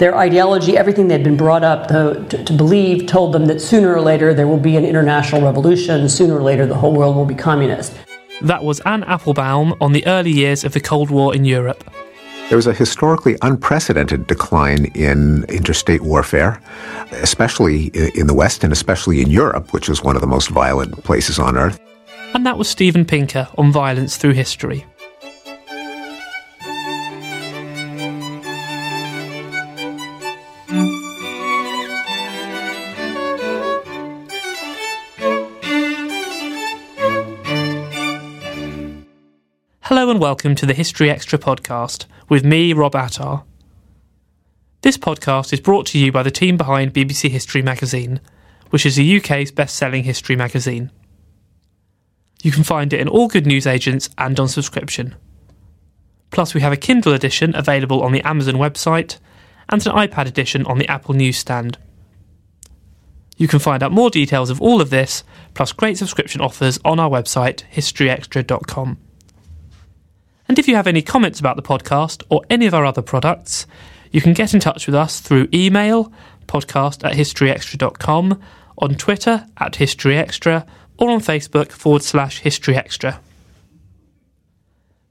Their ideology, everything they'd been brought up to, to, to, believe, told them that sooner or later there will be an international revolution, sooner or later the whole world will be communist. That was Anne Applebaum on the early years of the Cold War in Europe. There was a historically unprecedented decline in interstate warfare, especially in the West and especially in Europe, which was one of the most violent places on earth. And that was Steven Pinker on violence through history. Hello and welcome to the History Extra podcast with me, Rob Attar. This podcast is brought to you by the team behind BBC History magazine, which is the UK's best selling history magazine. You can find it in all good newsagents and on subscription. Plus, we have a Kindle edition available on the Amazon website and an iPad edition on the Apple newsstand. You can find out more details of all of this, plus great subscription offers on our website, historyextra.com. And if you have any comments about the podcast or any of our other products, you can get in touch with us through email, podcast at historyextra.com, on Twitter at historyextra, or on Facebook forward slash historyextra.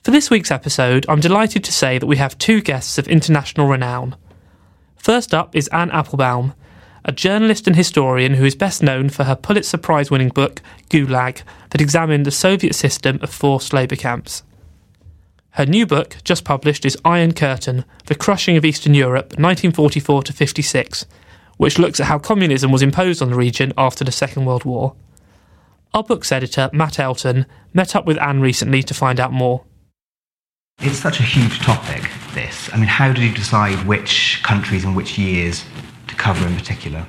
For this week's episode, I'm delighted to say that we have two guests of international renown. First up is Anne Applebaum, a journalist and historian who is best known for her Pulitzer Prize winning book, Gulag, that examined the Soviet system of forced labour camps. Her new book, just published, is Iron Curtain The Crushing of Eastern Europe, 1944 to 56, which looks at how communism was imposed on the region after the Second World War. Our book's editor, Matt Elton, met up with Anne recently to find out more. It's such a huge topic, this. I mean, how did you decide which countries and which years to cover in particular?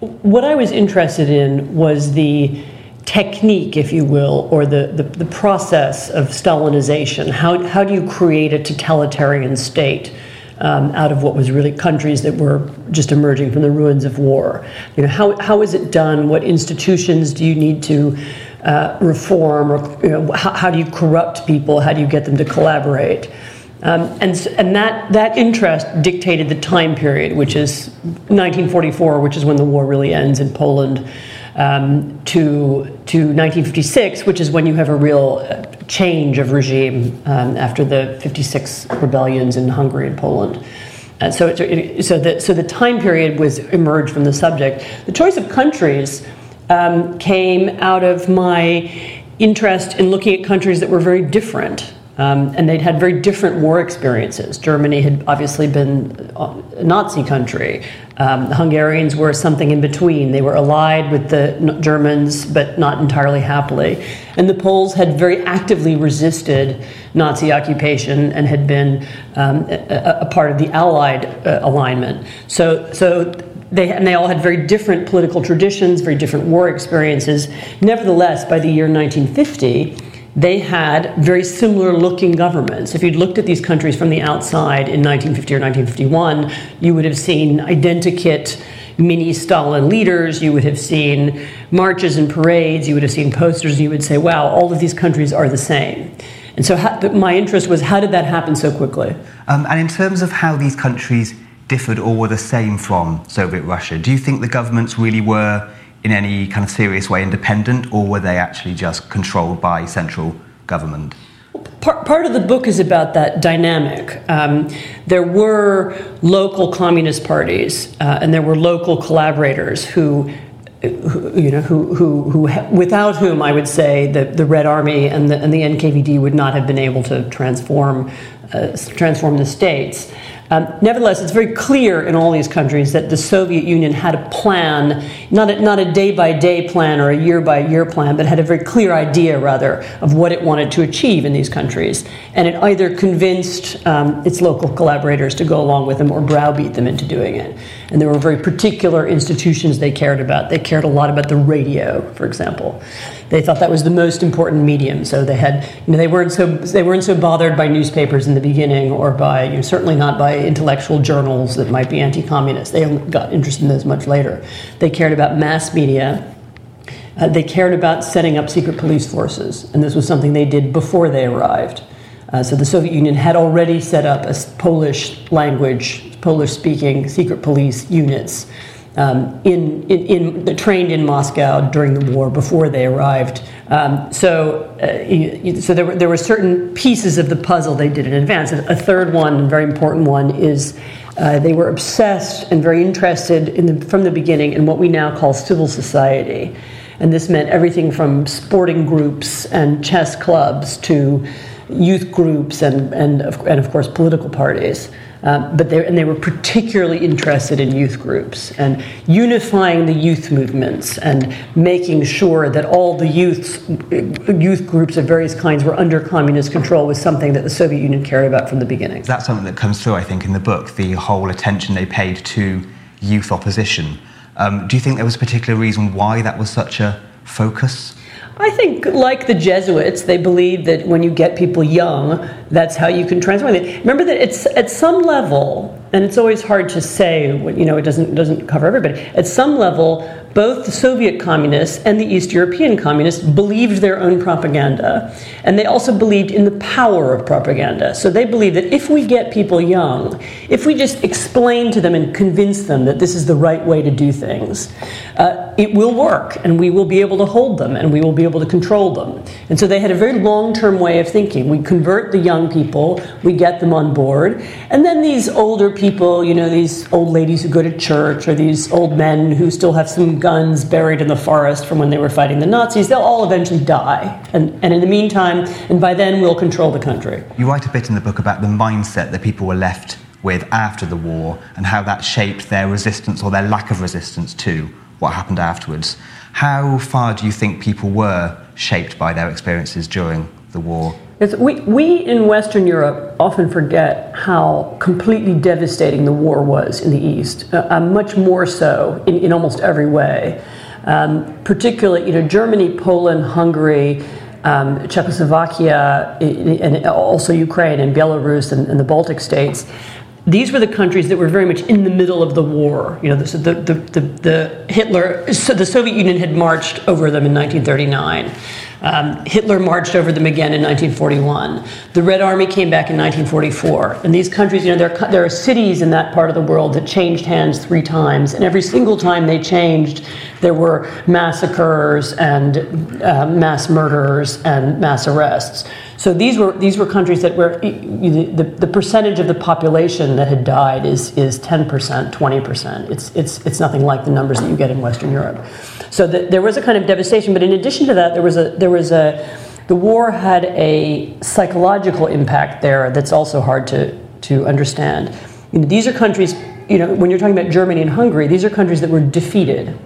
What I was interested in was the technique, if you will, or the, the, the, process of Stalinization. How, how do you create a totalitarian state um, out of what was really countries that were just emerging from the ruins of war? You know, how, how is it done? What institutions do you need to uh, reform? Or you know, how, how do you corrupt people? How do you get them to collaborate? Um, and and that, that interest dictated the time period, which is 1944, which is when the war really ends in Poland um, to, to 1956, which is when you have a real uh, change of regime um, after the 56 rebellions in Hungary and Poland. And so, it, so, the, so the time period was emerged from the subject. The choice of countries um, came out of my interest in looking at countries that were very different um, and they'd had very different war experiences. Germany had obviously been a Nazi country. Um, the Hungarians were something in between. They were allied with the Germans, but not entirely happily. And the Poles had very actively resisted Nazi occupation and had been um, a, a, part of the Allied uh, alignment. So, so they, and they all had very different political traditions, very different war experiences. Nevertheless, by the year 1950, they had very similar looking governments. If you'd looked at these countries from the outside in 1950 or 1951, you would have seen identikit mini Stalin leaders, you would have seen marches and parades, you would have seen posters, and you would say, wow, all of these countries are the same. And so how, my interest was how did that happen so quickly? Um, and in terms of how these countries differed or were the same from Soviet Russia, do you think the governments really were in any kind of serious way independent, or were they actually just controlled by central government? part, of the book is about that dynamic. Um, there were local communist parties, uh, and there were local collaborators who who, you know, who, who, who, without whom I would say the, the Red Army and the, and the NKVD would not have been able to transform, uh, transform the states. Um, nevertheless, it's very clear in all these countries that the Soviet Union had a plan, not a, not a day by day plan or a year by year plan, but had a very clear idea, rather, of what it wanted to achieve in these countries. And it either convinced um, its local collaborators to go along with them or browbeat them into doing it. And there were very particular institutions they cared about. They cared a lot about the radio, for example. They thought that was the most important medium. So they had, you know, they weren't so they weren't so bothered by newspapers in the beginning, or by you know, certainly not by intellectual journals that might be anti-communist. They got interested in those much later. They cared about mass media. Uh, they cared about setting up secret police forces, and this was something they did before they arrived. Uh, so the Soviet Union had already set up a Polish language, Polish speaking secret police units um, in, in, in, trained in Moscow during the war before they arrived. Um, so, uh, so there were, there were certain pieces of the puzzle they did in advance. A third one, a very important one, is uh, they were obsessed and very interested in the, from the beginning in what we now call civil society. And this meant everything from sporting groups and chess clubs to youth groups and, and, and of course, political parties. Um, but they, and they were particularly interested in youth groups and unifying the youth movements and making sure that all the youth, youth groups of various kinds were under communist control was something that the Soviet Union cared about from the beginning. That's something that comes through, I think, in the book, the whole attention they paid to youth opposition. Um, do you think there was a particular reason why that was such a focus? I think, like the Jesuits, they believe that when you get people young, that's how you can transform them. Remember that it's at some level, and it's always hard to say. You know, it doesn't doesn't cover everybody. At some level, both the Soviet communists and the East European communists believed their own propaganda, and they also believed in the power of propaganda. So they believed that if we get people young, if we just explain to them and convince them that this is the right way to do things, uh, it will work, and we will be able to hold them, and we will be able to control them. And so they had a very long-term way of thinking. We convert the young people, we get them on board, and then these older people, you know, these old ladies who go to church, or these old men who still have some guns buried in the forest from when they were fighting the Nazis, they'll all eventually die. And, and in the meantime, and by then we'll control the country. You write a bit in the book about the mindset that people were left with after the war and how that shaped their resistance or their lack of resistance to what happened afterwards. How far do you think people were shaped by their experiences during the war? It's, we, we in Western Europe often forget how completely devastating the war was in the East, uh, uh, much more so in, in almost every way. Um, particularly, you know, Germany, Poland, Hungary, um, Czechoslovakia, and also Ukraine and Belarus and, and, the Baltic states. These were the countries that were very much in the middle of the war. You know, the, the, the, the Hitler, so the Soviet Union had marched over them in 1939. Um, Hitler marched over them again in 1941. The Red Army came back in 1944. And these countries, you know, there, there are cities in that part of the world that changed hands three times. And every single time they changed, there were massacres and uh, mass murders and mass arrests. So these were these were countries that were the, the percentage of the population that had died is is 10%, 20%. It's it's it's nothing like the numbers that you get in Western Europe. So the, there was a kind of devastation, but in addition to that, there was a there was a the war had a psychological impact there that's also hard to to understand. You know, these are countries. You know, when you're talking about Germany and Hungary, these are countries that were defeated,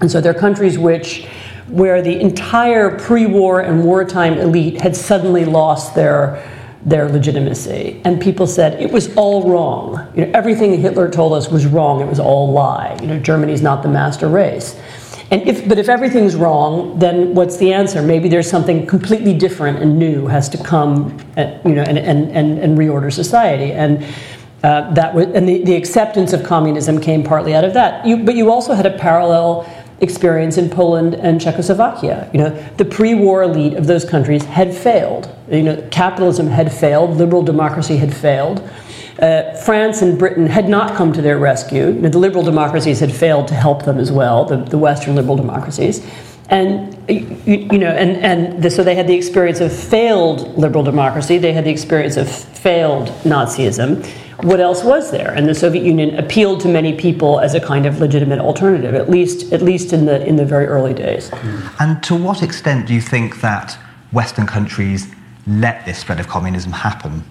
and so they're countries which where the entire pre-war and wartime elite had suddenly lost their their legitimacy. And people said it was all wrong. You know, everything Hitler told us was wrong. It was all lie. You know, Germany's not the master race. And if, but if everything's wrong, then what's the answer? Maybe there's something completely different and new has to come, at, uh, you know, and, and, and, and reorder society. And uh, that was, and the, the acceptance of communism came partly out of that. You, but you also had a parallel experience in Poland and Czechoslovakia. You know, the pre-war elite of those countries had failed. You know, capitalism had failed, liberal democracy had failed. Uh, France and Britain had not come to their rescue. The liberal democracies had failed to help them as well, the, the Western liberal democracies. And you, you, know, and and the, so they had the experience of failed liberal democracy. They had the experience of failed Nazism. What else was there? And the Soviet Union appealed to many people as a kind of legitimate alternative, at least at least in the in the very early days. And to what extent do you think that Western countries let this spread of communism happen?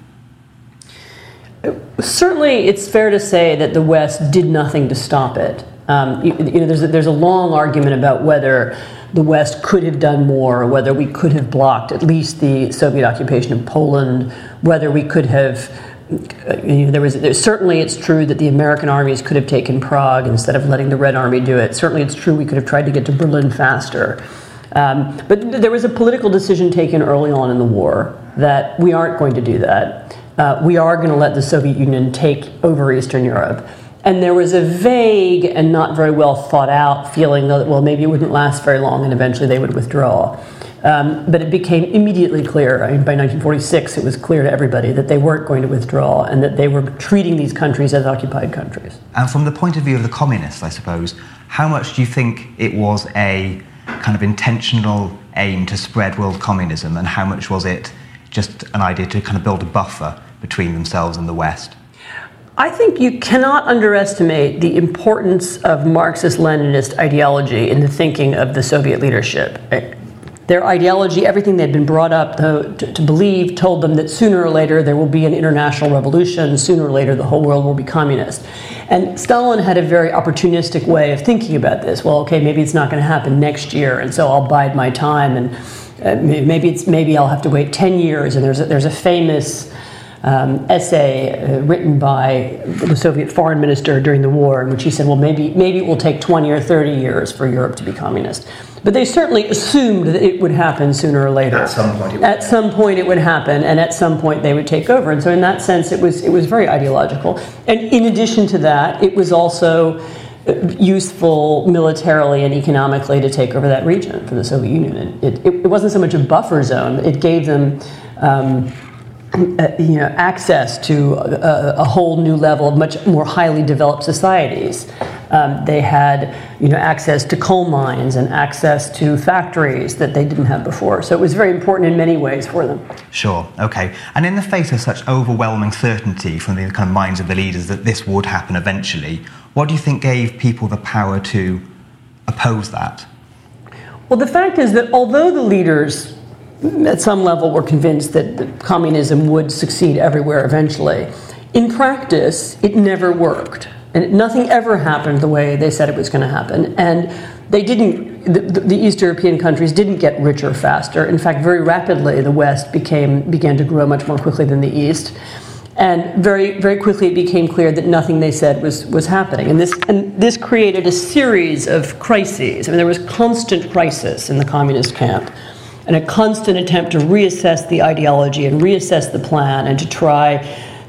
Certainly, it's fair to say that the West did nothing to stop it. Um, you, you, know, there's a, there's a long argument about whether the West could have done more, whether we could have blocked at least the Soviet occupation of Poland, whether we could have. You know, there was there, certainly it's true that the American armies could have taken Prague instead of letting the Red Army do it. Certainly, it's true we could have tried to get to Berlin faster. Um, but there was a political decision taken early on in the war that we aren't going to do that. Uh, we are going to let the Soviet Union take over Eastern Europe. And there was a vague and not very well thought out feeling that, well, maybe it wouldn't last very long and eventually they would withdraw. Um, but it became immediately clear, I mean, by 1946, it was clear to everybody that they weren't going to withdraw and that they were treating these countries as occupied countries. And from the point of view of the communists, I suppose, how much do you think it was a kind of intentional aim to spread world communism, and how much was it just an idea to kind of build a buffer between themselves and the West? I think you cannot underestimate the importance of Marxist Leninist ideology in the thinking of the Soviet leadership. Their ideology, everything they'd been brought up to, to, to, believe, told them that sooner or later there will be an international revolution, sooner or later the whole world will be communist. And Stalin had a very opportunistic way of thinking about this. Well, okay, maybe it's not going to happen next year, and so I'll bide my time, and uh, maybe it's maybe I'll have to wait ten years. And there's a, there's a famous um, essay uh, written by the Soviet foreign minister during the war, in which he said, "Well, maybe maybe it will take 20 or 30 years for Europe to be communist." But they certainly assumed that it would happen sooner or later. At some point, at happen. some point it would happen, and at some point they would take over. And so, in that sense, it was it was very ideological. And in addition to that, it was also useful militarily and economically to take over that region for the Soviet Union. It, it, it wasn't so much a buffer zone; it gave them. Um, uh, you know, access to a, a, whole new level of much more highly developed societies. Um, they had, you know, access to coal mines and access to factories that they didn't have before. So it was very important in many ways for them. Sure. Okay. And in the face of such overwhelming certainty from the kind of minds of the leaders that this would happen eventually, what do you think gave people the power to oppose that? Well, the fact is that although the leaders at some level were convinced that communism would succeed everywhere eventually. In practice, it never worked. And nothing ever happened the way they said it was going to happen. And they didn't, the, the, East European countries didn't get richer faster. In fact, very rapidly, the West became, began to grow much more quickly than the East. And very, very quickly, it became clear that nothing they said was, was happening. And this, and this created a series of crises. I mean, there was constant crisis in the communist camp and a constant attempt to reassess the ideology and reassess the plan and to try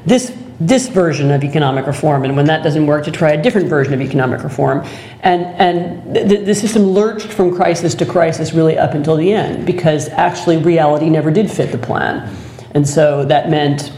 this this version of economic reform, and when that doesn't work, to try a different version of economic reform. And, and the, the, system lurched from crisis to crisis really up until the end because actually reality never did fit the plan. And so that meant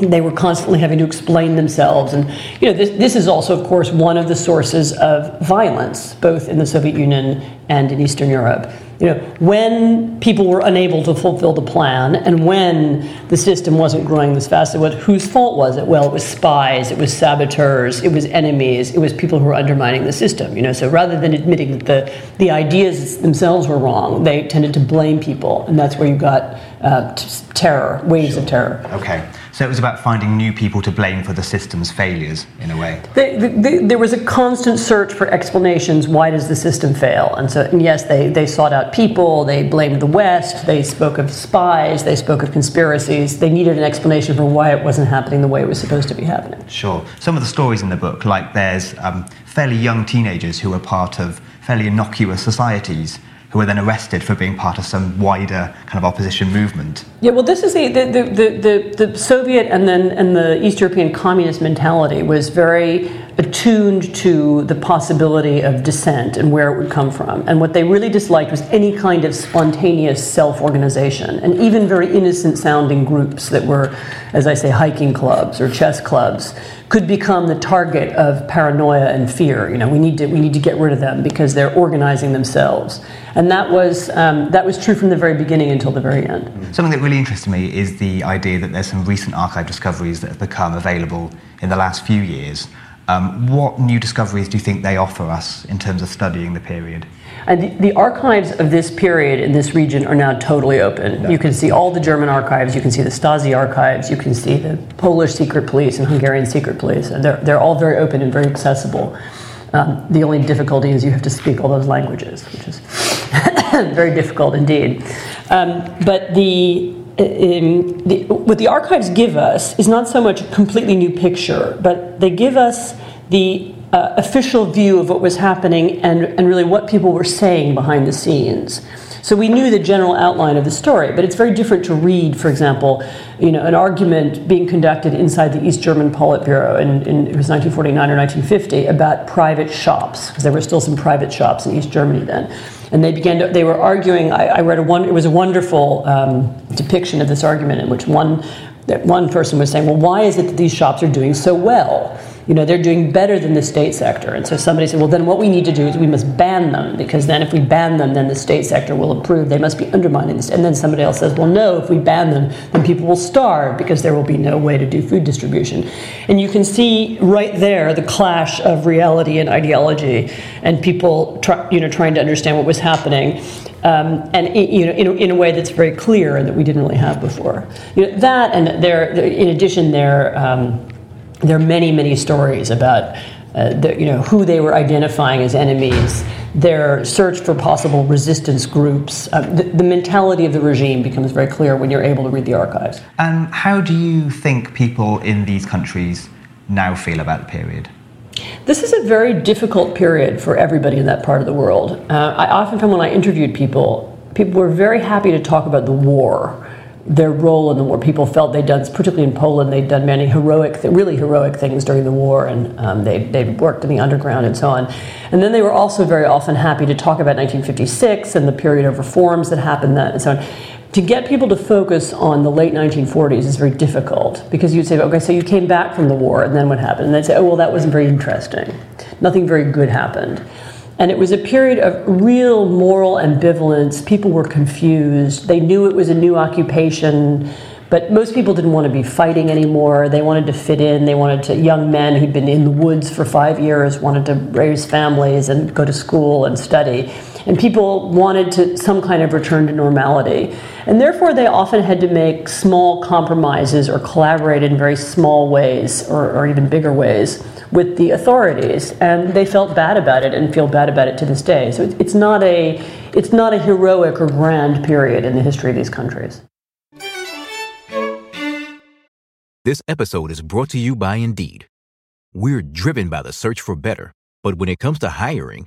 they were constantly having to explain themselves. And you know, this, this is also, of course, one of the sources of violence, both in the Soviet Union and in Eastern Europe you know, when people were unable to fulfill the plan and when the system wasn't growing as fast as it was, whose fault was it? Well, it was spies, it was saboteurs, it was enemies, it was people who were undermining the system. You know, so rather than admitting that the, the ideas themselves were wrong, they tended to blame people, and that's where you got uh, t- terror, waves sure. of terror. Okay. So it was about finding new people to blame for the system's failures, in a way. They, they, there was a constant search for explanations. Why does the system fail? And so, and yes, they, they sought out people. They blamed the West. They spoke of spies. They spoke of conspiracies. They needed an explanation for why it wasn't happening the way it was supposed to be happening. Sure. Some of the stories in the book, like there's um, fairly young teenagers who were part of fairly innocuous societies who were then arrested for being part of some wider kind of opposition movement. Yeah, well, this is the, the, the, the, Soviet and then and the East European communist mentality was very attuned to the possibility of dissent and where it would come from. And what they really disliked was any kind of spontaneous self organization, and even very innocent sounding groups that were, as I say, hiking clubs or chess clubs could become the target of paranoia and fear. You know, we need to we need to get rid of them because they're organizing themselves, and that was um, that was true from the very beginning until the very end. Something that really interested me is the idea that there's some recent archive discoveries that have become available in the last few years. Um, what new discoveries do you think they offer us in terms of studying the period? And the, the, archives of this period in this region are now totally open. You can see all the German archives, you can see the Stasi archives, you can see the Polish secret police and Hungarian secret police. They're, they're all very open and very accessible. Um, the only difficulty is you have to speak all those languages, which is very difficult indeed. Um, but the, the, what the archives give us is not so much a completely new picture, but they give us the uh, official view of what was happening and, and really what people were saying behind the scenes. So we knew the general outline of the story, but it's very different to read, for example, you know, an argument being conducted inside the East German Politburo in, in it was 1949 or 1950 about private shops, because there were still some private shops in East Germany then. And they began to, they were arguing, I, I read a one, it was a wonderful um, depiction of this argument in which one, that one person was saying, well, why is it that these shops are doing so well? You know, they're doing better than the state sector. And so somebody said, well, then what we need to do is we must ban them, because then if we ban them, then the state sector will improve. They must be undermining this. And then somebody else says, well, no, if we ban them, then people will starve because there will be no way to do food distribution. And you can see right there the clash of reality and ideology, and people, try, you know, trying to understand what was happening. Um, and you know, in a, in a, way that's very clear and that we didn't really have before. You know, that and there, in addition, there um, there are many, many stories about uh, the, you know, who they were identifying as enemies, their search for possible resistance groups. Uh, the, the, mentality of the regime becomes very clear when you're able to read the archives. And how do you think people in these countries now feel about the period? This is a very difficult period for everybody in that part of the world. Uh, I often find when I interviewed people, people were very happy to talk about the war their role in the war. People felt they'd done, particularly in Poland, they'd done many heroic, really heroic things during the war, and um, they they'd worked in the underground and so on. And then they were also very often happy to talk about 1956 and the period of reforms that happened then and so on. To get people to focus on the late 1940s is very difficult because you'd say, okay, so you came back from the war, and then what happened? And they'd say, oh, well, that wasn't very interesting. Nothing very good happened. And it was a period of real moral ambivalence. People were confused. They knew it was a new occupation, but most people didn't want to be fighting anymore. They wanted to fit in. They wanted to, young men who'd been in the woods for five years wanted to raise families and go to school and study. And people wanted to some kind of return to normality. And therefore, they often had to make small compromises or collaborate in very small ways or, or even bigger ways with the authorities, and they felt bad about it and feel bad about it to this day. So it's not a it's not a heroic or grand period in the history of these countries. This episode is brought to you by Indeed. We're driven by the search for better, but when it comes to hiring,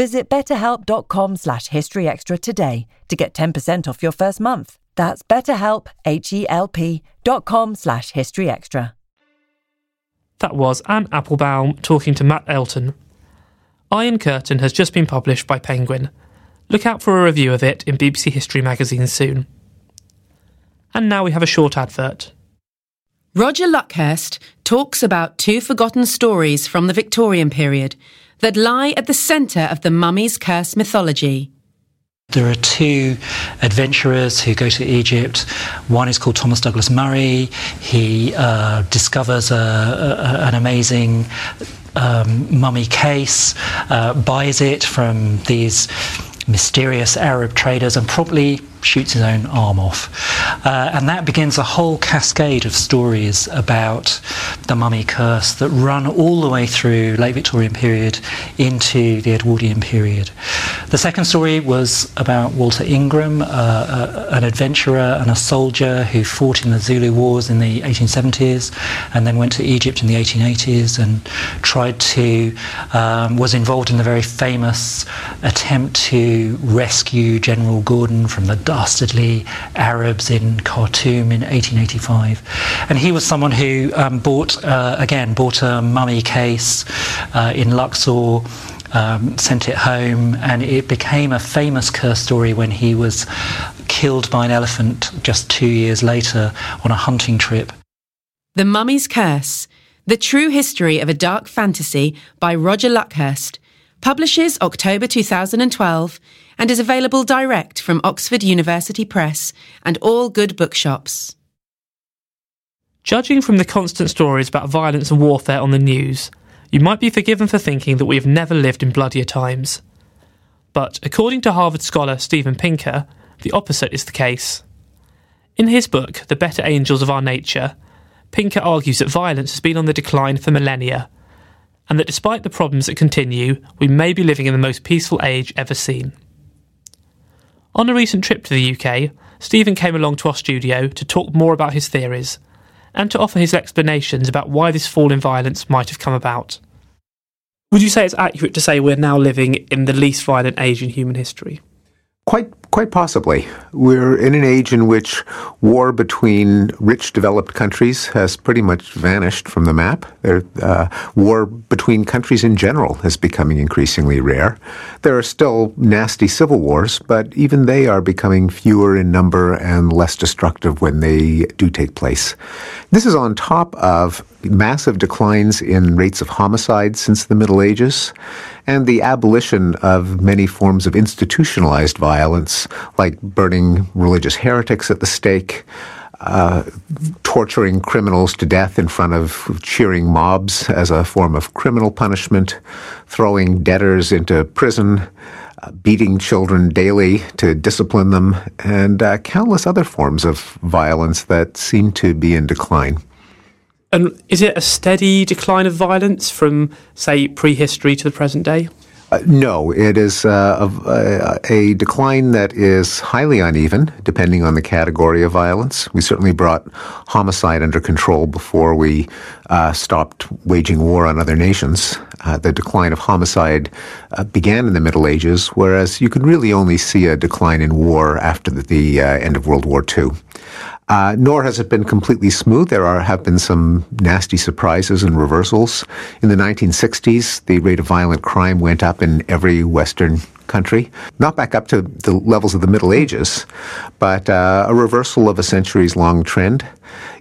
Visit betterhelp.com slash historyextra today to get 10% off your first month. That's betterhelp, H-E-L-P dot com slash historyextra. That was Anne Applebaum talking to Matt Elton. Iron Curtain has just been published by Penguin. Look out for a review of it in BBC History magazine soon. And now we have a short advert. Roger Luckhurst talks about two forgotten stories from the Victorian period that lie at the centre of the mummy's curse mythology. There are two adventurers who go to Egypt. One is called Thomas Douglas Murray. He uh, discovers a, a, an amazing um, mummy case, uh, buys it from these mysterious Arab traders, and probably shoots his own arm off. Uh, and that begins a whole cascade of stories about the mummy curse that run all the way through late Victorian period into the Edwardian period. The second story was about Walter Ingram, uh, uh, an adventurer and a soldier who fought in the Zulu Wars in the 1870s and then went to Egypt in the 1880s and tried to, um, was involved in the very famous attempt to rescue General Gordon from the dastardly Arabs in Khartoum in 1885. And he was someone who um, bought, uh, again, bought a mummy case uh, in Luxor. Um, sent it home, and it became a famous curse story when he was killed by an elephant just two years later on a hunting trip. The Mummy's Curse The True History of a Dark Fantasy by Roger Luckhurst publishes October 2012 and is available direct from Oxford University Press and all good bookshops. Judging from the constant stories about violence and warfare on the news, you might be forgiven for thinking that we have never lived in bloodier times. But according to Harvard scholar Steven Pinker, the opposite is the case. In his book, The Better Angels of Our Nature, Pinker argues that violence has been on the decline for millennia, and that despite the problems that continue, we may be living in the most peaceful age ever seen. On a recent trip to the UK, Steven came along to our studio to talk more about his theories and to offer his explanations about why this fall in violence might have come about. Would you say it's accurate to say we're now living in the least violent age in human history? Quite, quite possibly. We're in an age in which war between rich developed countries has pretty much vanished from the map. There, uh, war between countries in general is becoming increasingly rare. There are still nasty civil wars, but even they are becoming fewer in number and less destructive when they do take place. This is on top of massive declines in rates of homicide since the Middle Ages and the abolition of many forms of institutionalized violence, like burning religious heretics at the stake, uh, torturing criminals to death in front of cheering mobs as a form of criminal punishment, throwing debtors into prison, uh, beating children daily to discipline them, and uh, countless other forms of violence that seem to be in decline. And is it a steady decline of violence from, say, prehistory to the present day? Uh, no, it is uh, a, a, decline that is highly uneven, depending on the category of violence. We certainly brought homicide under control before we uh, stopped waging war on other nations. Uh, the decline of homicide uh, began in the Middle Ages, whereas you could really only see a decline in war after the, the uh, end of World War II. Uh, nor has it been completely smooth. There are, have been some nasty surprises and reversals. In the 1960s, the rate of violent crime went up in every Western country. Not back up to the levels of the Middle Ages, but uh, a reversal of a centuries long trend.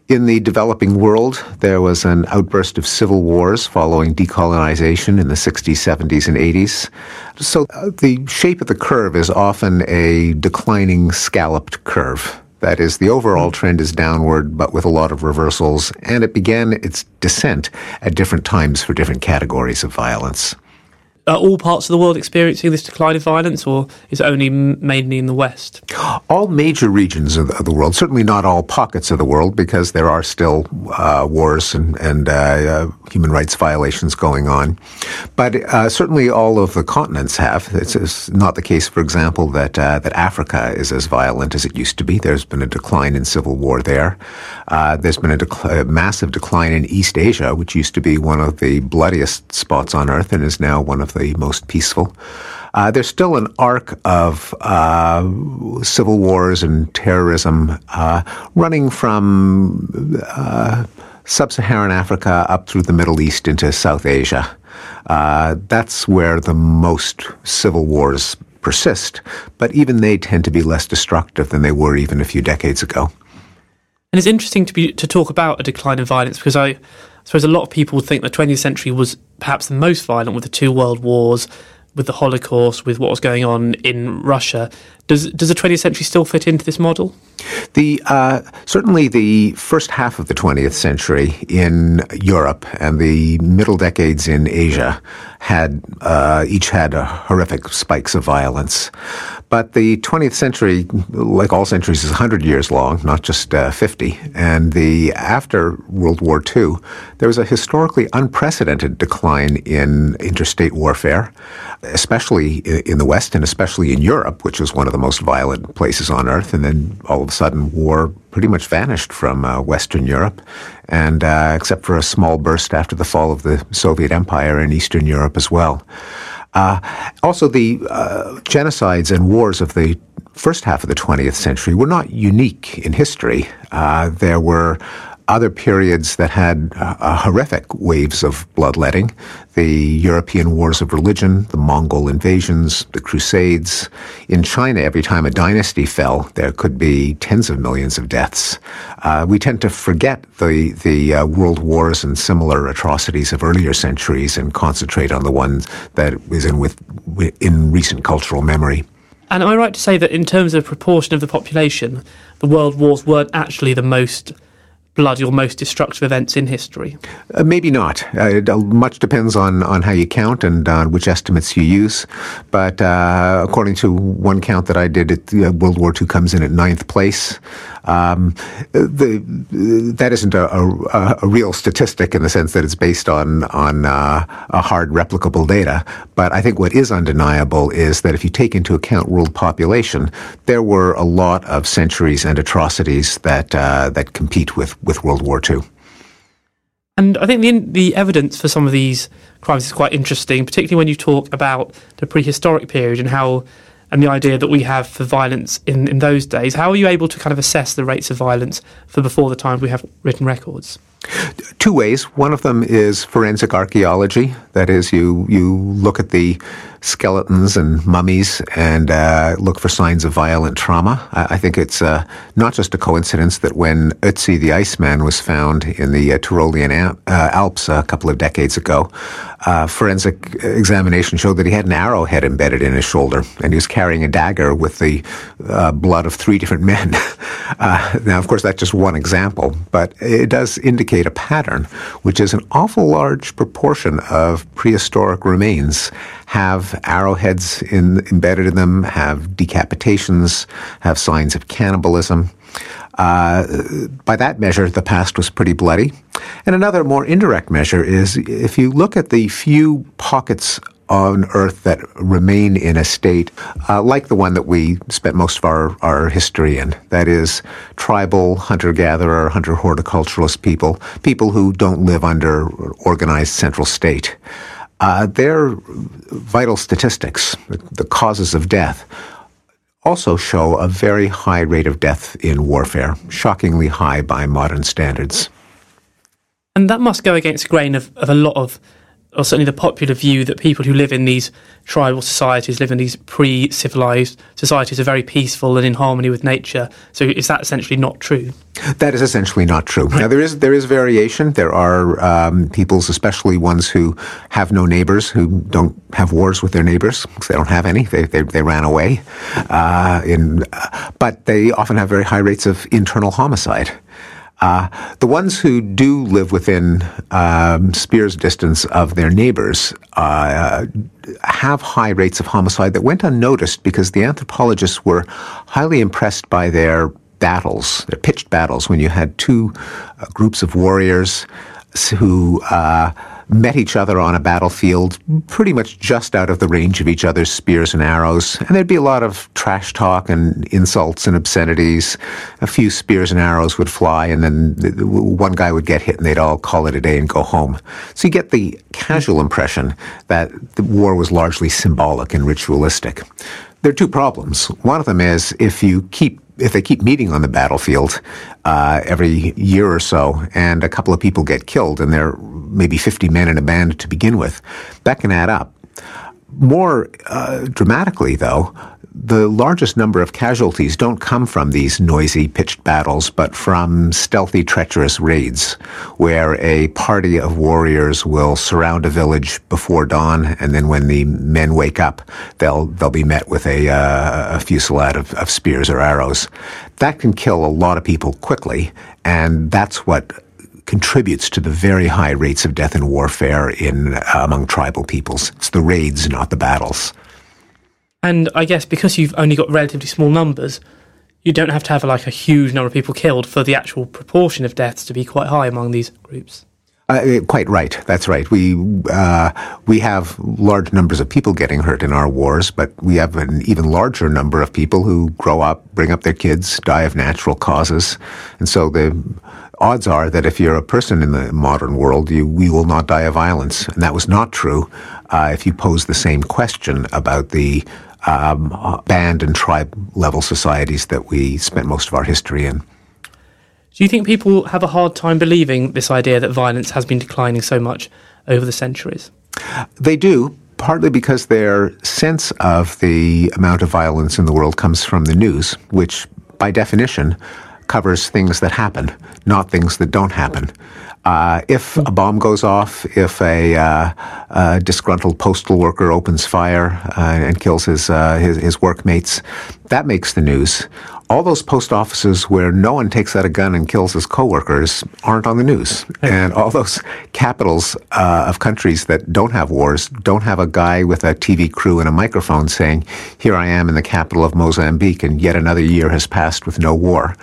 In the developing world, there was an outburst of civil wars following decolonization in the 60s, 70s, and 80s. So uh, the shape of the curve is often a declining scalloped curve. That is, the overall trend is downward, but with a lot of reversals, and it began its descent at different times for different categories of violence are all parts of the world experiencing this decline of violence, or is it only mainly in the West? All major regions of the, of the world, certainly not all pockets of the world, because there are still uh, wars and, and uh, uh, human rights violations going on. But uh, certainly all of the continents have. It's, it's not the case, for example, that uh, that Africa is as violent as it used to be. There's been a decline in civil war there. Uh, there's been a, dec- a massive decline in East Asia, which used to be one of the bloodiest spots on earth and is now one of the the most peaceful. Uh, there's still an arc of uh, civil wars and terrorism uh, running from uh, sub Saharan Africa up through the Middle East into South Asia. Uh, that's where the most civil wars persist, but even they tend to be less destructive than they were even a few decades ago. And it's interesting to be to talk about a decline in violence because I, I suppose a lot of people think the 20th century was perhaps the most violent with the two world wars, with the Holocaust, with what was going on in Russia. Does does the 20th century still fit into this model? The uh, certainly the first half of the 20th century in Europe and the middle decades in Asia had uh, each had horrific spikes of violence. But the 20th century, like all centuries, is 100 years long, not just uh, 50. And the after World War II, there was a historically unprecedented decline in interstate warfare, especially in the West and especially in Europe, which was one of the most violent places on earth. And then all of a sudden, war pretty much vanished from uh, Western Europe, and uh, except for a small burst after the fall of the Soviet Empire in Eastern Europe as well. Uh, also, the uh, genocides and wars of the first half of the 20th century were not unique in history. Uh, there were other periods that had uh, horrific waves of bloodletting the European wars of religion, the Mongol invasions, the Crusades. In China, every time a dynasty fell, there could be tens of millions of deaths. Uh, we tend to forget the, the uh, world wars and similar atrocities of earlier centuries and concentrate on the ones that is in, with, in recent cultural memory. And am I right to say that in terms of proportion of the population, the world wars weren't actually the most bloody or most destructive events in history? Uh, maybe not. Uh, much depends on, on how you count and on which estimates you use. But uh, according to one count that I did, it, uh, World War II comes in at ninth place. Um, the, that isn't a, a, a, real statistic in the sense that it's based on on uh, a hard replicable data. But I think what is undeniable is that if you take into account world population, there were a lot of centuries and atrocities that uh, that compete with with World War II. And I think the the evidence for some of these crimes is quite interesting, particularly when you talk about the prehistoric period and how and the idea that we have for violence in, in those days. How are you able to kind of assess the rates of violence for before the time we have written records? Two ways. One of them is forensic archaeology. That is, you you look at the skeletons and mummies and uh, look for signs of violent trauma. I, I think it's uh, not just a coincidence that when Ötzi the Iceman was found in the uh, Tyrolean uh, Alps a couple of decades ago, uh, forensic examination showed that he had an arrowhead embedded in his shoulder and he was carrying a dagger with the uh, blood of three different men. now, of course, that's just one example, but it does indicate a pattern, which is an awful large proportion of prehistoric remains have arrowheads in, embedded in them, have decapitations, have signs of cannibalism. Uh, by that measure, the past was pretty bloody. And another more indirect measure is if you look at the few pockets on Earth that remain in a state uh, like the one that we spent most of our, our history in. That is, tribal, hunter gatherer, hunter horticulturalist people, people who don't live under organized central state. Uh, their vital statistics, the causes of death, also show a very high rate of death in warfare, shockingly high by modern standards. And that must go against the grain of, of a lot of or certainly the popular view that people who live in these tribal societies, live in these pre-civilized societies, are very peaceful and in harmony with nature. So is that essentially not true? That is essentially not true. Now there is there is variation. There are um, peoples, especially ones who have no neighbors, who don't have wars with their neighbors because they don't have any. They they, they ran away. Uh, in, uh, but they often have very high rates of internal homicide. Uh, the ones who do live within um, spear's distance of their neighbors uh, have high rates of homicide that went unnoticed because the anthropologists were highly impressed by their battles, their pitched battles, when you had two uh, groups of warriors who uh, met each other on a battlefield pretty much just out of the range of each other's spears and arrows. And there'd be a lot of trash talk and insults and obscenities. A few spears and arrows would fly, and then one guy would get hit, and they'd all call it a day and go home. So you get the casual impression that the war was largely symbolic and ritualistic. There are two problems. One of them is if you keep if they keep meeting on the battlefield uh, every year or so, and a couple of people get killed, and there are maybe 50 men in a band to begin with, that can add up. More uh, dramatically, though, the largest number of casualties don't come from these noisy pitched battles, but from stealthy, treacherous raids, where a party of warriors will surround a village before dawn, and then when the men wake up, they'll they'll be met with a, uh, a fusillade of, of spears or arrows. That can kill a lot of people quickly, and that's what contributes to the very high rates of death in warfare in uh, among tribal peoples. It's the raids, not the battles. And I guess because you've only got relatively small numbers, you don't have to have like a huge number of people killed for the actual proportion of deaths to be quite high among these groups. Uh, quite right. That's right. We uh, we have large numbers of people getting hurt in our wars, but we have an even larger number of people who grow up, bring up their kids, die of natural causes, and so the odds are that if you're a person in the modern world, you we will not die of violence, and that was not true uh, if you pose the same question about the um, band and tribe level societies that we spent most of our history in. Do you think people have a hard time believing this idea that violence has been declining so much over the centuries? They do, partly because their sense of the amount of violence in the world comes from the news, which by definition covers things that happen, not things that don't happen. Uh, if a bomb goes off, if a, uh, a disgruntled postal worker opens fire uh, and kills his, uh, his, his workmates, that makes the news. All those post offices where no one takes out a gun and kills his coworkers aren't on the news, and all those capitals uh, of countries that don't have wars don't have a guy with a TV crew and a microphone saying, "Here I am in the capital of Mozambique, and yet another year has passed with no war."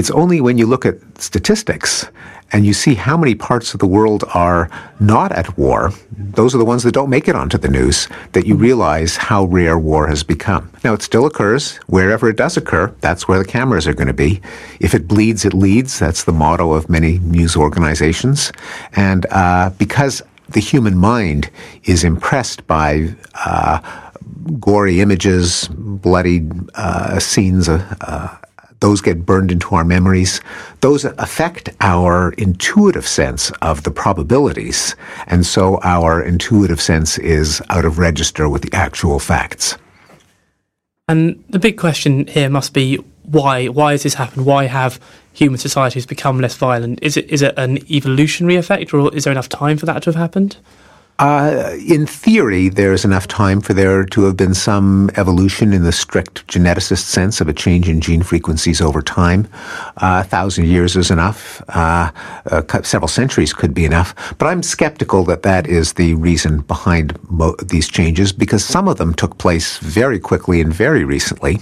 It's only when you look at statistics and you see how many parts of the world are not at war, those are the ones that don't make it onto the news, that you realize how rare war has become. Now, it still occurs. Wherever it does occur, that's where the cameras are going to be. If it bleeds, it leads. That's the motto of many news organizations. And uh, because the human mind is impressed by uh, gory images, bloody uh, scenes, uh, those get burned into our memories. Those affect our intuitive sense of the probabilities. And so our intuitive sense is out of register with the actual facts. And the big question here must be why? Why has this happened? Why have human societies become less violent? Is it is it an evolutionary effect, or is there enough time for that to have happened? Uh, in theory, there's enough time for there to have been some evolution in the strict geneticist sense of a change in gene frequencies over time. Uh, a thousand years is enough. Uh, several centuries could be enough. But I'm skeptical that that is the reason behind mo- these changes because some of them took place very quickly and very recently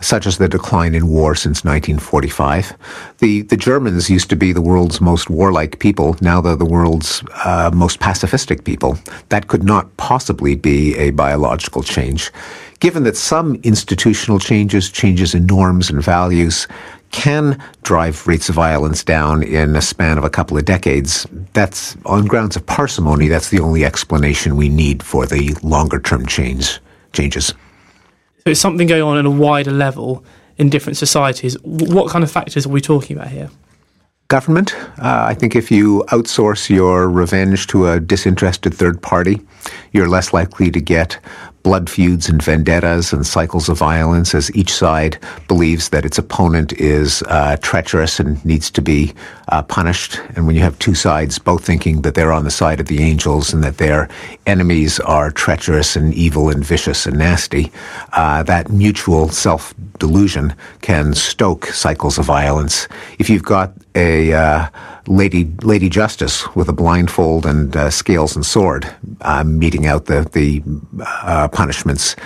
such as the decline in war since 1945. The, the Germans used to be the world's most warlike people. Now they're the world's uh, most pacifistic people. That could not possibly be a biological change. Given that some institutional changes, changes in norms and values, can drive rates of violence down in a span of a couple of decades, that's on grounds of parsimony, that's the only explanation we need for the longer term change, changes. So it's something going on at a wider level in different societies. What kind of factors are we talking about here? Government. Uh, I think if you outsource your revenge to a disinterested third party, you're less likely to get blood feuds and vendettas and cycles of violence as each side believes that its opponent is uh, treacherous and needs to be uh, punished. And when you have two sides both thinking that they're on the side of the angels and that their enemies are treacherous and evil and vicious and nasty, uh, that mutual self delusion can stoke cycles of violence. If you've got a uh, lady lady justice with a blindfold and uh, scales and sword uh, meting out the the uh, punishments.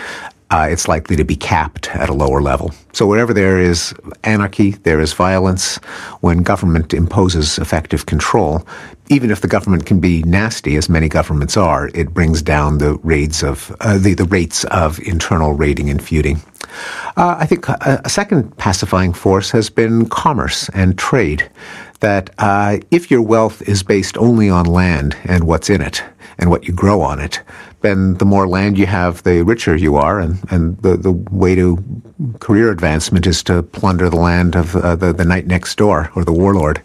Uh, it's likely to be capped at a lower level. So wherever there is anarchy, there is violence. When government imposes effective control, even if the government can be nasty, as many governments are, it brings down the rates of the, the rates of internal raiding and feuding. Uh, I think a, a, second pacifying force has been commerce and trade. That uh, if your wealth is based only on land and what's in it and what you grow on it, then the more land you have, the richer you are, and, and the, the way to career advancement is to plunder the land of uh, the, the knight next door or the warlord.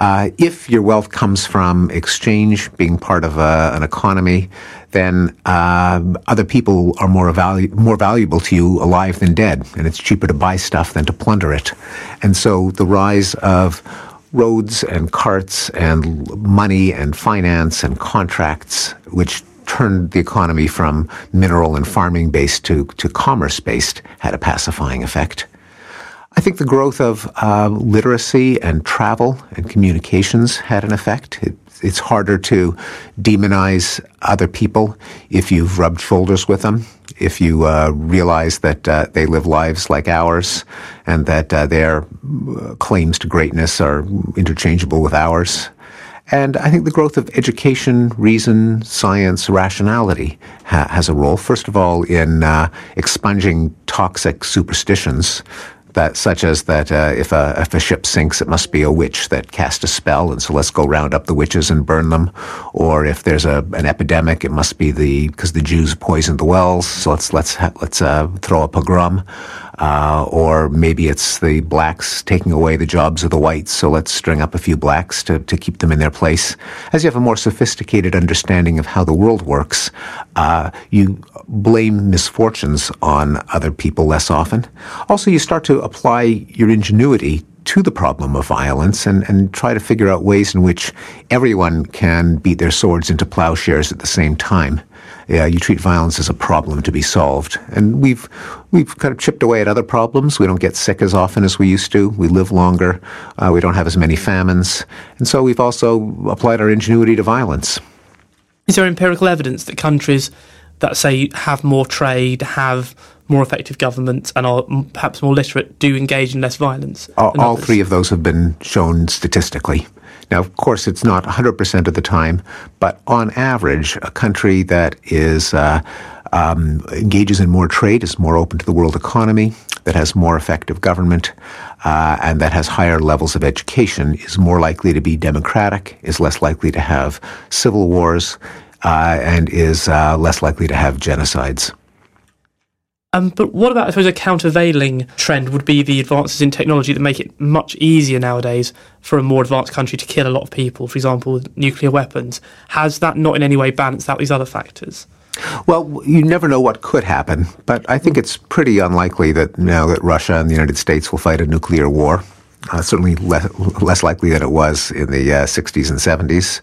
Uh, if your wealth comes from exchange, being part of a, uh, an economy, then uh, other people are more, valu- more valuable to you alive than dead, and it's cheaper to buy stuff than to plunder it. And so the rise of roads and carts and money and finance and contracts, which turned the economy from mineral and farming based to, to commerce based, had a pacifying effect. I think the growth of uh, literacy and travel and communications had an effect. It, it's harder to demonize other people if you've rubbed shoulders with them, if you uh, realize that uh, they live lives like ours and that uh, their uh, claims to greatness are interchangeable with ours. And I think the growth of education, reason, science, rationality ha- has a role. First of all, in uh, expunging toxic superstitions that such as that uh, if a if a ship sinks, it must be a witch that cast a spell, and so let's go round up the witches and burn them. Or if there's a an epidemic, it must be the because the Jews poisoned the wells, so let's let's let's uh, throw a pogrom. Uh, or maybe it's the blacks taking away the jobs of the whites, so let's string up a few blacks to, to keep them in their place. As you have a more sophisticated understanding of how the world works, uh, you blame misfortunes on other people less often. Also, you start to apply your ingenuity to the problem of violence and, and try to figure out ways in which everyone can beat their swords into plowshares at the same time yeah, you treat violence as a problem to be solved. And we've we've kind of chipped away at other problems. We don't get sick as often as we used to. We live longer. Uh, we don't have as many famines, and so we've also applied our ingenuity to violence. Is there empirical evidence that countries that say have more trade, have more effective governments, and are perhaps more literate do engage in less violence? All, all three of those have been shown statistically. Now, of course, it's not 100% of the time, but on average, a country that is uh, um, engages in more trade, is more open to the world economy, that has more effective government, uh, and that has higher levels of education is more likely to be democratic, is less likely to have civil wars, uh, and is uh, less likely to have genocides. Um, but what about, I suppose, a countervailing trend would be the advances in technology that make it much easier nowadays for a more advanced country to kill a lot of people, for example, with nuclear weapons. Has that not in any way balanced out these other factors? Well, you never know what could happen, but I think it's pretty unlikely that now that Russia and the United States will fight a nuclear war. Uh, certainly less, less likely than it was in the uh, 60s and 70s.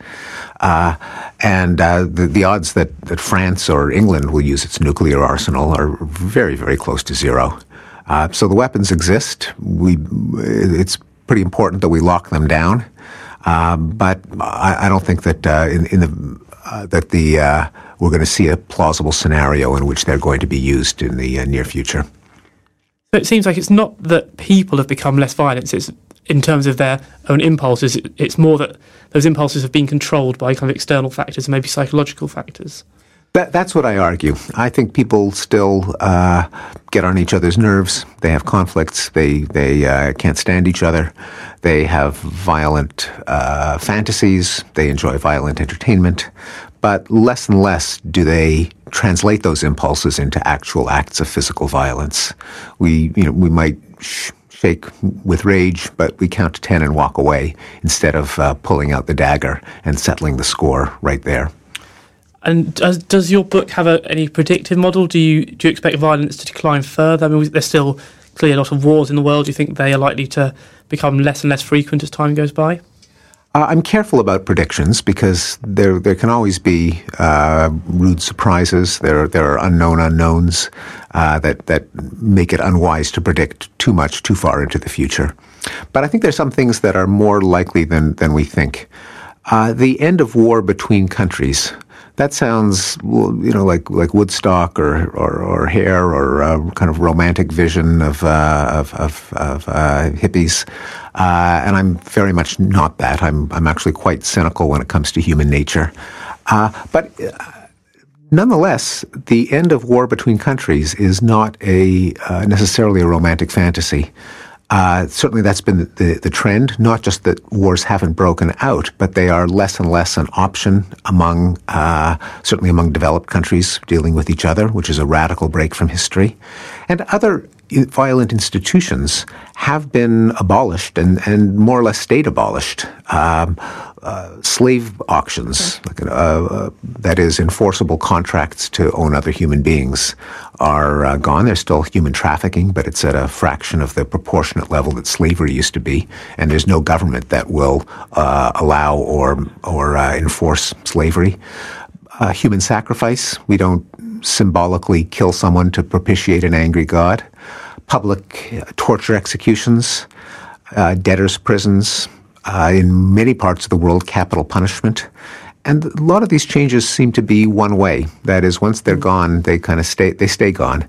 Uh, and uh, the, the odds that, that France or England will use its nuclear arsenal are very, very close to zero. Uh, so the weapons exist. We, it's pretty important that we lock them down. Um, but I, I, don't think that uh, in, in, the uh, that the uh, we're going to see a plausible scenario in which they're going to be used in the near future. So it seems like it's not that people have become less violent; it's in terms of their own impulses. It's more that those impulses have been controlled by kind of external factors, maybe psychological factors. That, that's what I argue. I think people still uh, get on each other's nerves. They have conflicts. They they uh, can't stand each other. They have violent uh, fantasies. They enjoy violent entertainment. But less and less do they translate those impulses into actual acts of physical violence. We you know we might. Sh- shake with rage, but we count to 10 and walk away instead of uh, pulling out the dagger and settling the score right there. And does, does your book have a, any predictive model? Do you do you expect violence to decline further? I mean, there's still clearly a lot of wars in the world. Do you think they are likely to become less and less frequent as time goes by? Uh, I'm careful about predictions because there there can always be uh, rude surprises. There there are unknown unknowns uh, that that make it unwise to predict too much too far into the future. But I think there's some things that are more likely than than we think. Uh, the end of war between countries that sounds you know like like Woodstock or or, or Hair or a kind of romantic vision of uh, of, of, of uh, hippies, uh, and I'm very much not that. I'm I'm actually quite cynical when it comes to human nature, uh, but. Uh, Nonetheless, the end of war between countries is not a uh, necessarily a romantic fantasy. Uh, certainly, that's been the, the, the, trend. Not just that wars haven't broken out, but they are less and less an option among, uh, certainly among developed countries dealing with each other, which is a radical break from history. And other violent institutions have been abolished and, and more or less stayed abolished. Um, uh, slave auctions, like, uh, uh, that is, enforceable contracts to own other human beings, are uh, gone. There's still human trafficking, but it's at a fraction of the proportionate level that slavery used to be. And there's no government that will uh, allow or or uh, enforce slavery. human sacrifice. We don't symbolically kill someone to propitiate an angry god. Public torture executions, debtors' prisons, uh, in many parts of the world, capital punishment. And a lot of these changes seem to be one way. That is, once they're gone, they kind of stay, they stay gone.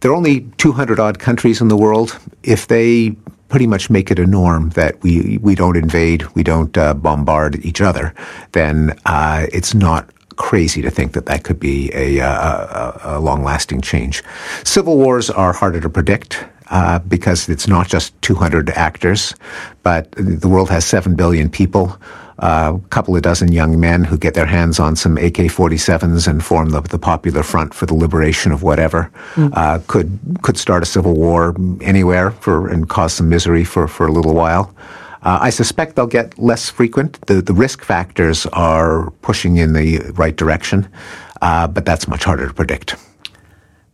There are only 200 odd countries in the world. If they pretty much make it a norm that we, we don't invade, we don't uh, bombard each other, then uh, it's not crazy to think that that could be a, a, a, a long lasting change. Civil wars are harder to predict. Uh, because it's not just 200 actors, but the world has 7 billion people. Uh, a couple of dozen young men who get their hands on some AK-47s and form the, the Popular Front for the liberation of whatever mm. uh, could could start a civil war anywhere for and cause some misery for, for a little while. Uh, I suspect they'll get less frequent. The, the risk factors are pushing in the right direction, uh, but that's much harder to predict.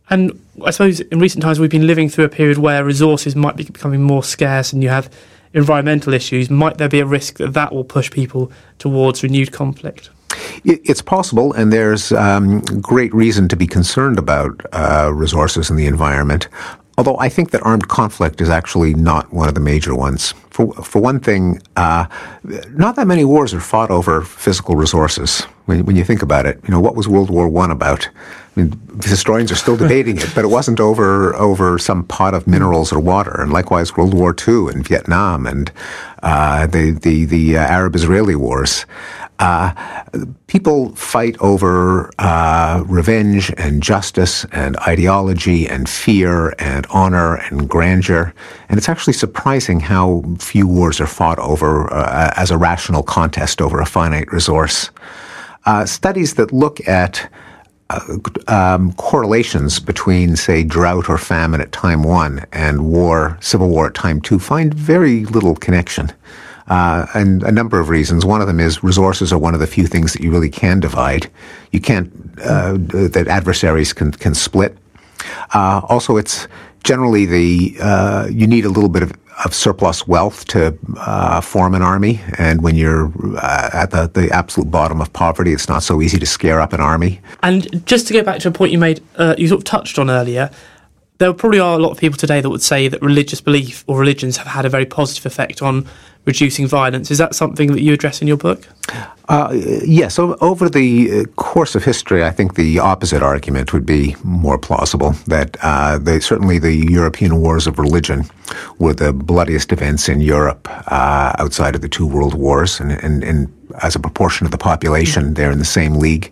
And I suppose in recent times we've been living through a period where resources might be becoming more scarce and you have environmental issues. Might there be a risk that that will push people towards renewed conflict? It's possible, and there's um, great reason to be concerned about uh, resources and the environment. Although I think that armed conflict is actually not one of the major ones. For, for one thing, uh, not that many wars are fought over physical resources. When, when you think about it, you know, what was World War One about? I mean, historians are still debating it, but it wasn't over over some pot of minerals or water. And likewise, World War II and Vietnam and uh, the the the uh, Arab-Israeli wars. Uh, people fight over uh, revenge and justice and ideology and fear and honor and grandeur. And it's actually surprising how few wars are fought over uh, as a rational contest over a finite resource. Uh, studies that look at uh, um, correlations between, say, drought or famine at time one and war, civil war at time two find very little connection. Uh, and a number of reasons. One of them is resources are one of the few things that you really can divide. You can't, uh, that adversaries can, can split. Uh, also, it's generally the, uh, you need a little bit of, of surplus wealth to uh, form an army. And when you're uh, at the, the absolute bottom of poverty, it's not so easy to scare up an army. And just to go back to a point you made, you sort of touched on earlier, there probably are a lot of people today that would say that religious belief or religions have had a very positive effect on reducing violence. Is that something that you address in your book? Uh, yes. Over the uh, course of history, I think the opposite argument would be more plausible. That uh, they, certainly the European wars of religion were the bloodiest events in Europe uh, outside of the two world wars, and, and, and as a proportion of the population, they're in the same league.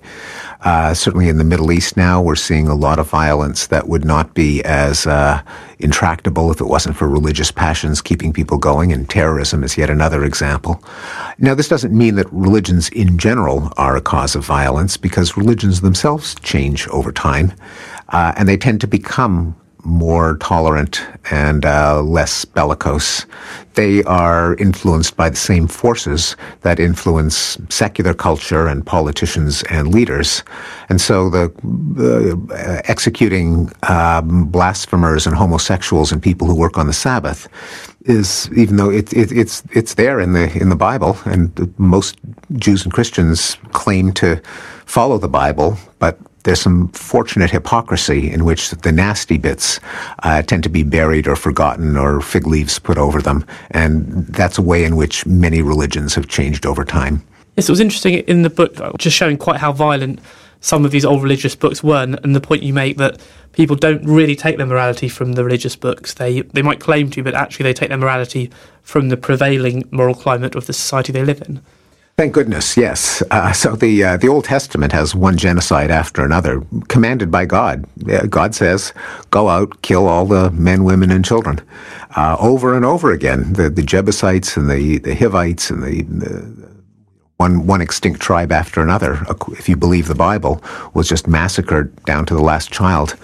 Uh, certainly in the Middle East now, we're seeing a lot of violence that would not be as uh, intractable if it wasn't for religious passions keeping people going, and terrorism is yet another example. Now, this doesn't mean that religions in general are a cause of violence, because religions themselves change over time, uh, and they tend to become more tolerant and uh, less bellicose. They are influenced by the same forces that influence secular culture and politicians and leaders. And so the uh, executing um, blasphemers and homosexuals and people who work on the Sabbath is, even though it, it, it's it's there in the in the Bible, and most Jews and Christians claim to follow the Bible, but there's some fortunate hypocrisy in which the nasty bits uh, tend to be buried or forgotten or fig leaves put over them. And that's a way in which many religions have changed over time. Yes, it was interesting in the book, just showing quite how violent some of these old religious books were, and the point you make that people don't really take their morality from the religious books. They they might claim to, but actually they take their morality from the prevailing moral climate of the society they live in. Thank goodness, yes. Uh, so the uh, the Old Testament has one genocide after another, commanded by God. God says, "Go out, kill all the men, women, and children," uh, over and over again. The the Jebusites and the the Hivites and the, the one one extinct tribe after another, if you believe the Bible, was just massacred down to the last child.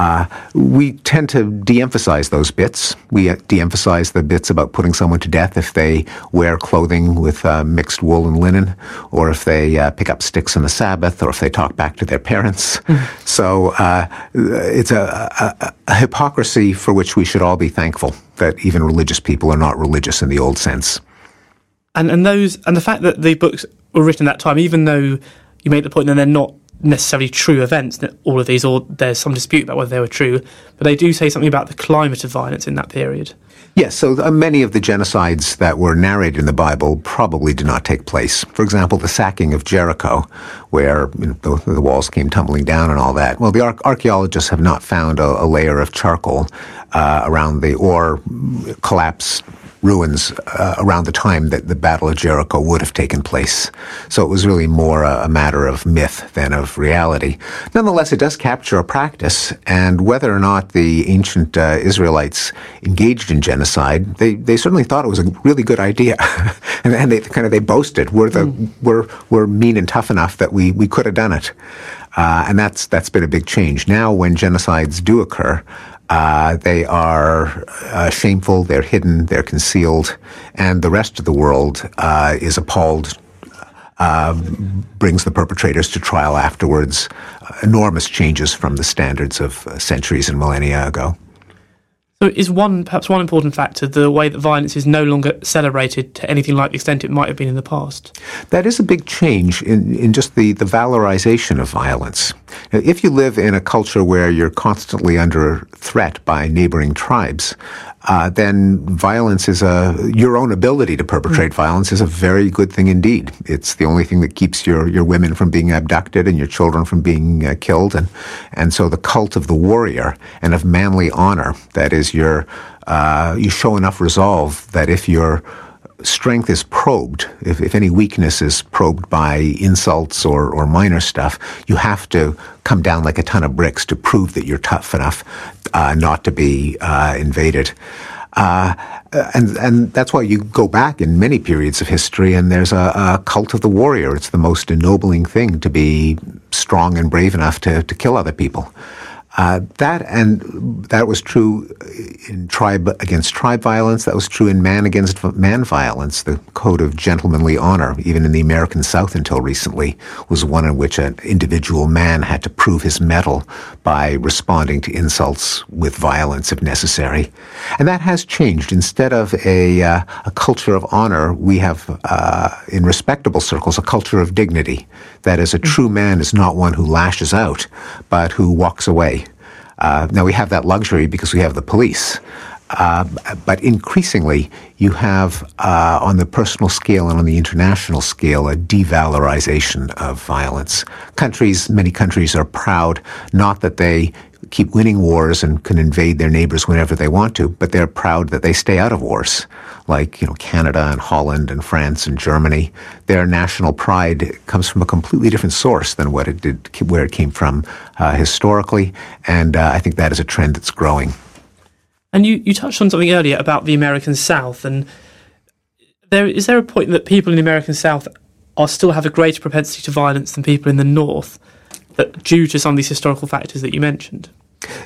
Uh, we tend to de-emphasize those bits. We de-emphasize the bits about putting someone to death if they wear clothing with uh, mixed wool and linen, or if they uh, pick up sticks on the Sabbath, or if they talk back to their parents. Mm. So uh, it's a, a, a hypocrisy for which we should all be thankful that even religious people are not religious in the old sense. And and those and the fact that the books were written at that time, even though you make the point that they're not necessarily true events, all of these, or there's some dispute about whether they were true, but they do say something about the climate of violence in that period. Yes, so uh, many of the genocides that were narrated in the Bible probably did not take place. For example, the sacking of Jericho, where you know, the, the, walls came tumbling down and all that. Well, the ar- archaeologists have not found a, a layer of charcoal uh, around the or collapse ruins uh, around the time that the Battle of Jericho would have taken place. So it was really more a, a, matter of myth than of reality. Nonetheless, it does capture a practice, and whether or not the ancient uh, Israelites engaged in genocide, they, they certainly thought it was a really good idea, and, and, they kind of they boasted, "We're the mm. we're we're mean and tough enough that we we could have done it." Uh, and that's that's been a big change. Now, when genocides do occur, uh, they are uh, shameful, they're hidden, they're concealed, and the rest of the world uh, is appalled, uh, brings the perpetrators to trial afterwards. enormous changes from the standards of uh, centuries and millennia ago. So, is one perhaps one important factor the way that violence is no longer celebrated to anything like the extent it might have been in the past? That is a big change in, in just the, the valorization of violence. If you live in a culture where you're constantly under threat by neighboring tribes, uh, then violence is a your own ability to perpetrate mm. violence is a very good thing indeed. It's the only thing that keeps your your women from being abducted and your children from being uh, killed, and and so the cult of the warrior and of manly honor that is your uh, you show enough resolve that if your strength is probed, if, if any weakness is probed by insults or, or minor stuff, you have to come down like a ton of bricks to prove that you're tough enough not to be uh, invaded. Uh, and and that's why you go back in many periods of history, and there's a, a, cult of the warrior. It's the most ennobling thing to be strong and brave enough to to kill other people. Uh, that and that was true in tribe against tribe violence. That was true in man against man violence. The code of gentlemanly honor, even in the American South until recently, was one in which an individual man had to prove his mettle by responding to insults with violence if necessary. And that has changed. Instead of a uh, a culture of honor, we have uh, in respectable circles a culture of dignity. That is, a true man is not one who lashes out, but who walks away. Uh, now we have that luxury because we have the police. Uh, but increasingly, you have uh, on the personal scale and on the international scale a devalorization of violence. Countries, many countries are proud not that they keep winning wars and can invade their neighbors whenever they want to, but they're proud that they stay out of wars like you know Canada and Holland and France and Germany, their national pride comes from a completely different source than what it did, where it came from uh, historically, and uh, I think that is a trend that's growing. And you, you touched on something earlier about the American South, and there is there a point that people in the American South are still have a greater propensity to violence than people in the North, that due to some of these historical factors that you mentioned?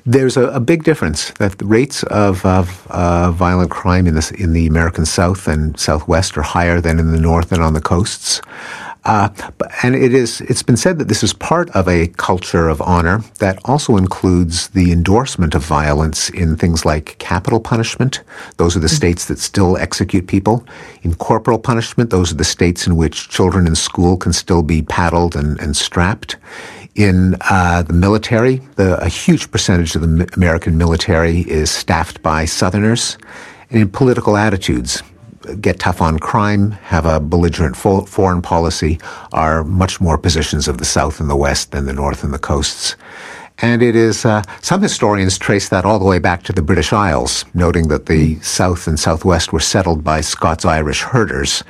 There's a, a, big difference that the rates of, of uh, violent crime in, this, in the American South and Southwest are higher than in the North and on the coasts. Uh, and it is, it's been said that this is part of a culture of honor that also includes the endorsement of violence in things like capital punishment. Those are the mm-hmm. states that still execute people. In corporal punishment, those are the states in which children in school can still be paddled and, and strapped. In uh, the military, the, a huge percentage of the American military is staffed by Southerners. And in political attitudes, get tough on crime, have a belligerent fo- foreign policy, are much more positions of the South and the West than the North and the coasts. And it is, uh, some historians trace that all the way back to the British Isles, noting that the south and southwest were settled by Scots Irish herders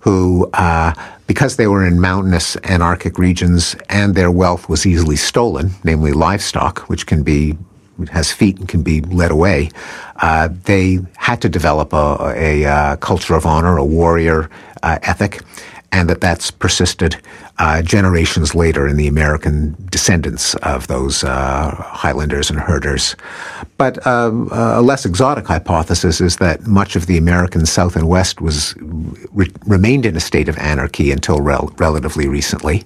who, uh, because they were in mountainous anarchic regions and their wealth was easily stolen, namely livestock, which can be has feet and can be led away, uh, they had to develop a, a, a, culture of honor, a warrior uh, ethic, and that that's persisted uh, generations later in the American descendants of those uh, Highlanders and herders. But um, a less exotic hypothesis is that much of the American South and West was re- remained in a state of anarchy until rel- relatively recently.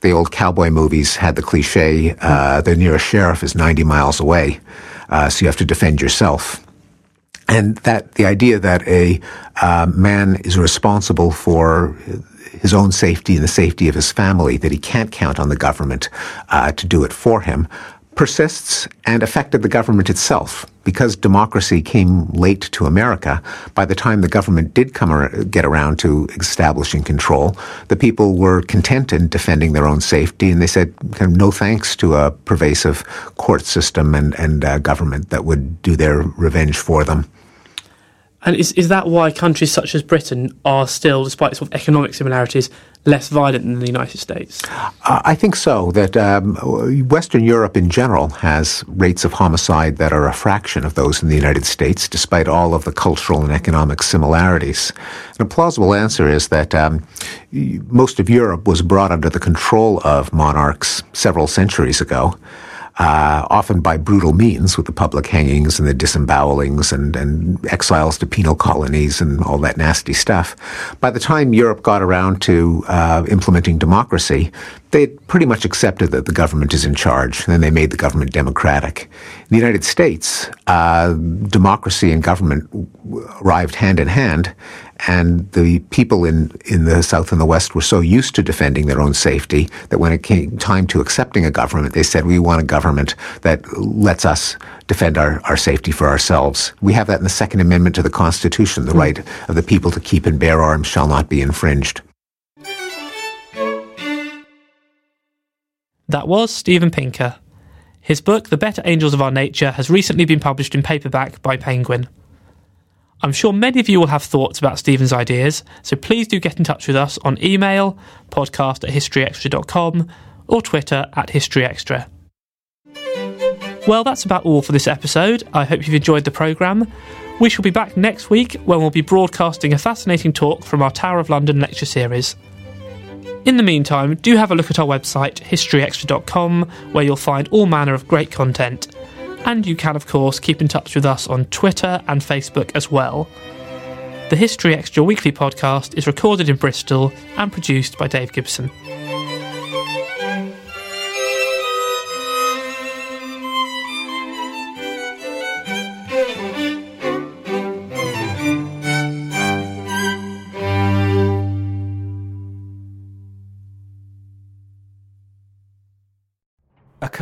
The old cowboy movies had the cliche: uh, "The nearest sheriff is 90 miles away, uh, so you have to defend yourself." And that the idea that a uh, man is responsible for his own safety and the safety of his family, that he can't count on the government uh, to do it for him, persists and affected the government itself. Because democracy came late to America, by the time the government did come ar- get around to establishing control, the people were content in defending their own safety, and they said no thanks to a pervasive court system and, and uh, government that would do their revenge for them. And is, is that why countries such as Britain are still, despite sort of economic similarities, less violent than the United States? I think so. That um, Western Europe in general has rates of homicide that are a fraction of those in the United States, despite all of the cultural and economic similarities. And a plausible answer is that um, most of Europe was brought under the control of monarchs several centuries ago uh, often by brutal means with the public hangings and the disembowelings and, and exiles to penal colonies and all that nasty stuff. By the time Europe got around to uh, implementing democracy, they pretty much accepted that the government is in charge, and then they made the government democratic. In the United States, uh, democracy and government arrived hand in hand, and the people in, in the South and the West were so used to defending their own safety that when it came time to accepting a government, they said, we want a government that lets us defend our, our safety for ourselves. We have that in the Second Amendment to the Constitution. The mm. right of the people to keep and bear arms shall not be infringed. That was Steven Pinker. His book, The Better Angels of Our Nature, has recently been published in paperback by Penguin. I'm sure many of you will have thoughts about Steven's ideas, so please do get in touch with us on email, podcast at historyextra.com, or Twitter at historyextra. Well, that's about all for this episode. I hope you've enjoyed the programme. We shall be back next week when we'll be broadcasting a fascinating talk from our Tower of London lecture series. In the meantime, do have a look at our website, historyextra.com, where you'll find all manner of great content. And you can, of course, keep in touch with us on Twitter and Facebook as well. The History Extra weekly podcast is recorded in Bristol and produced by Dave Gibson.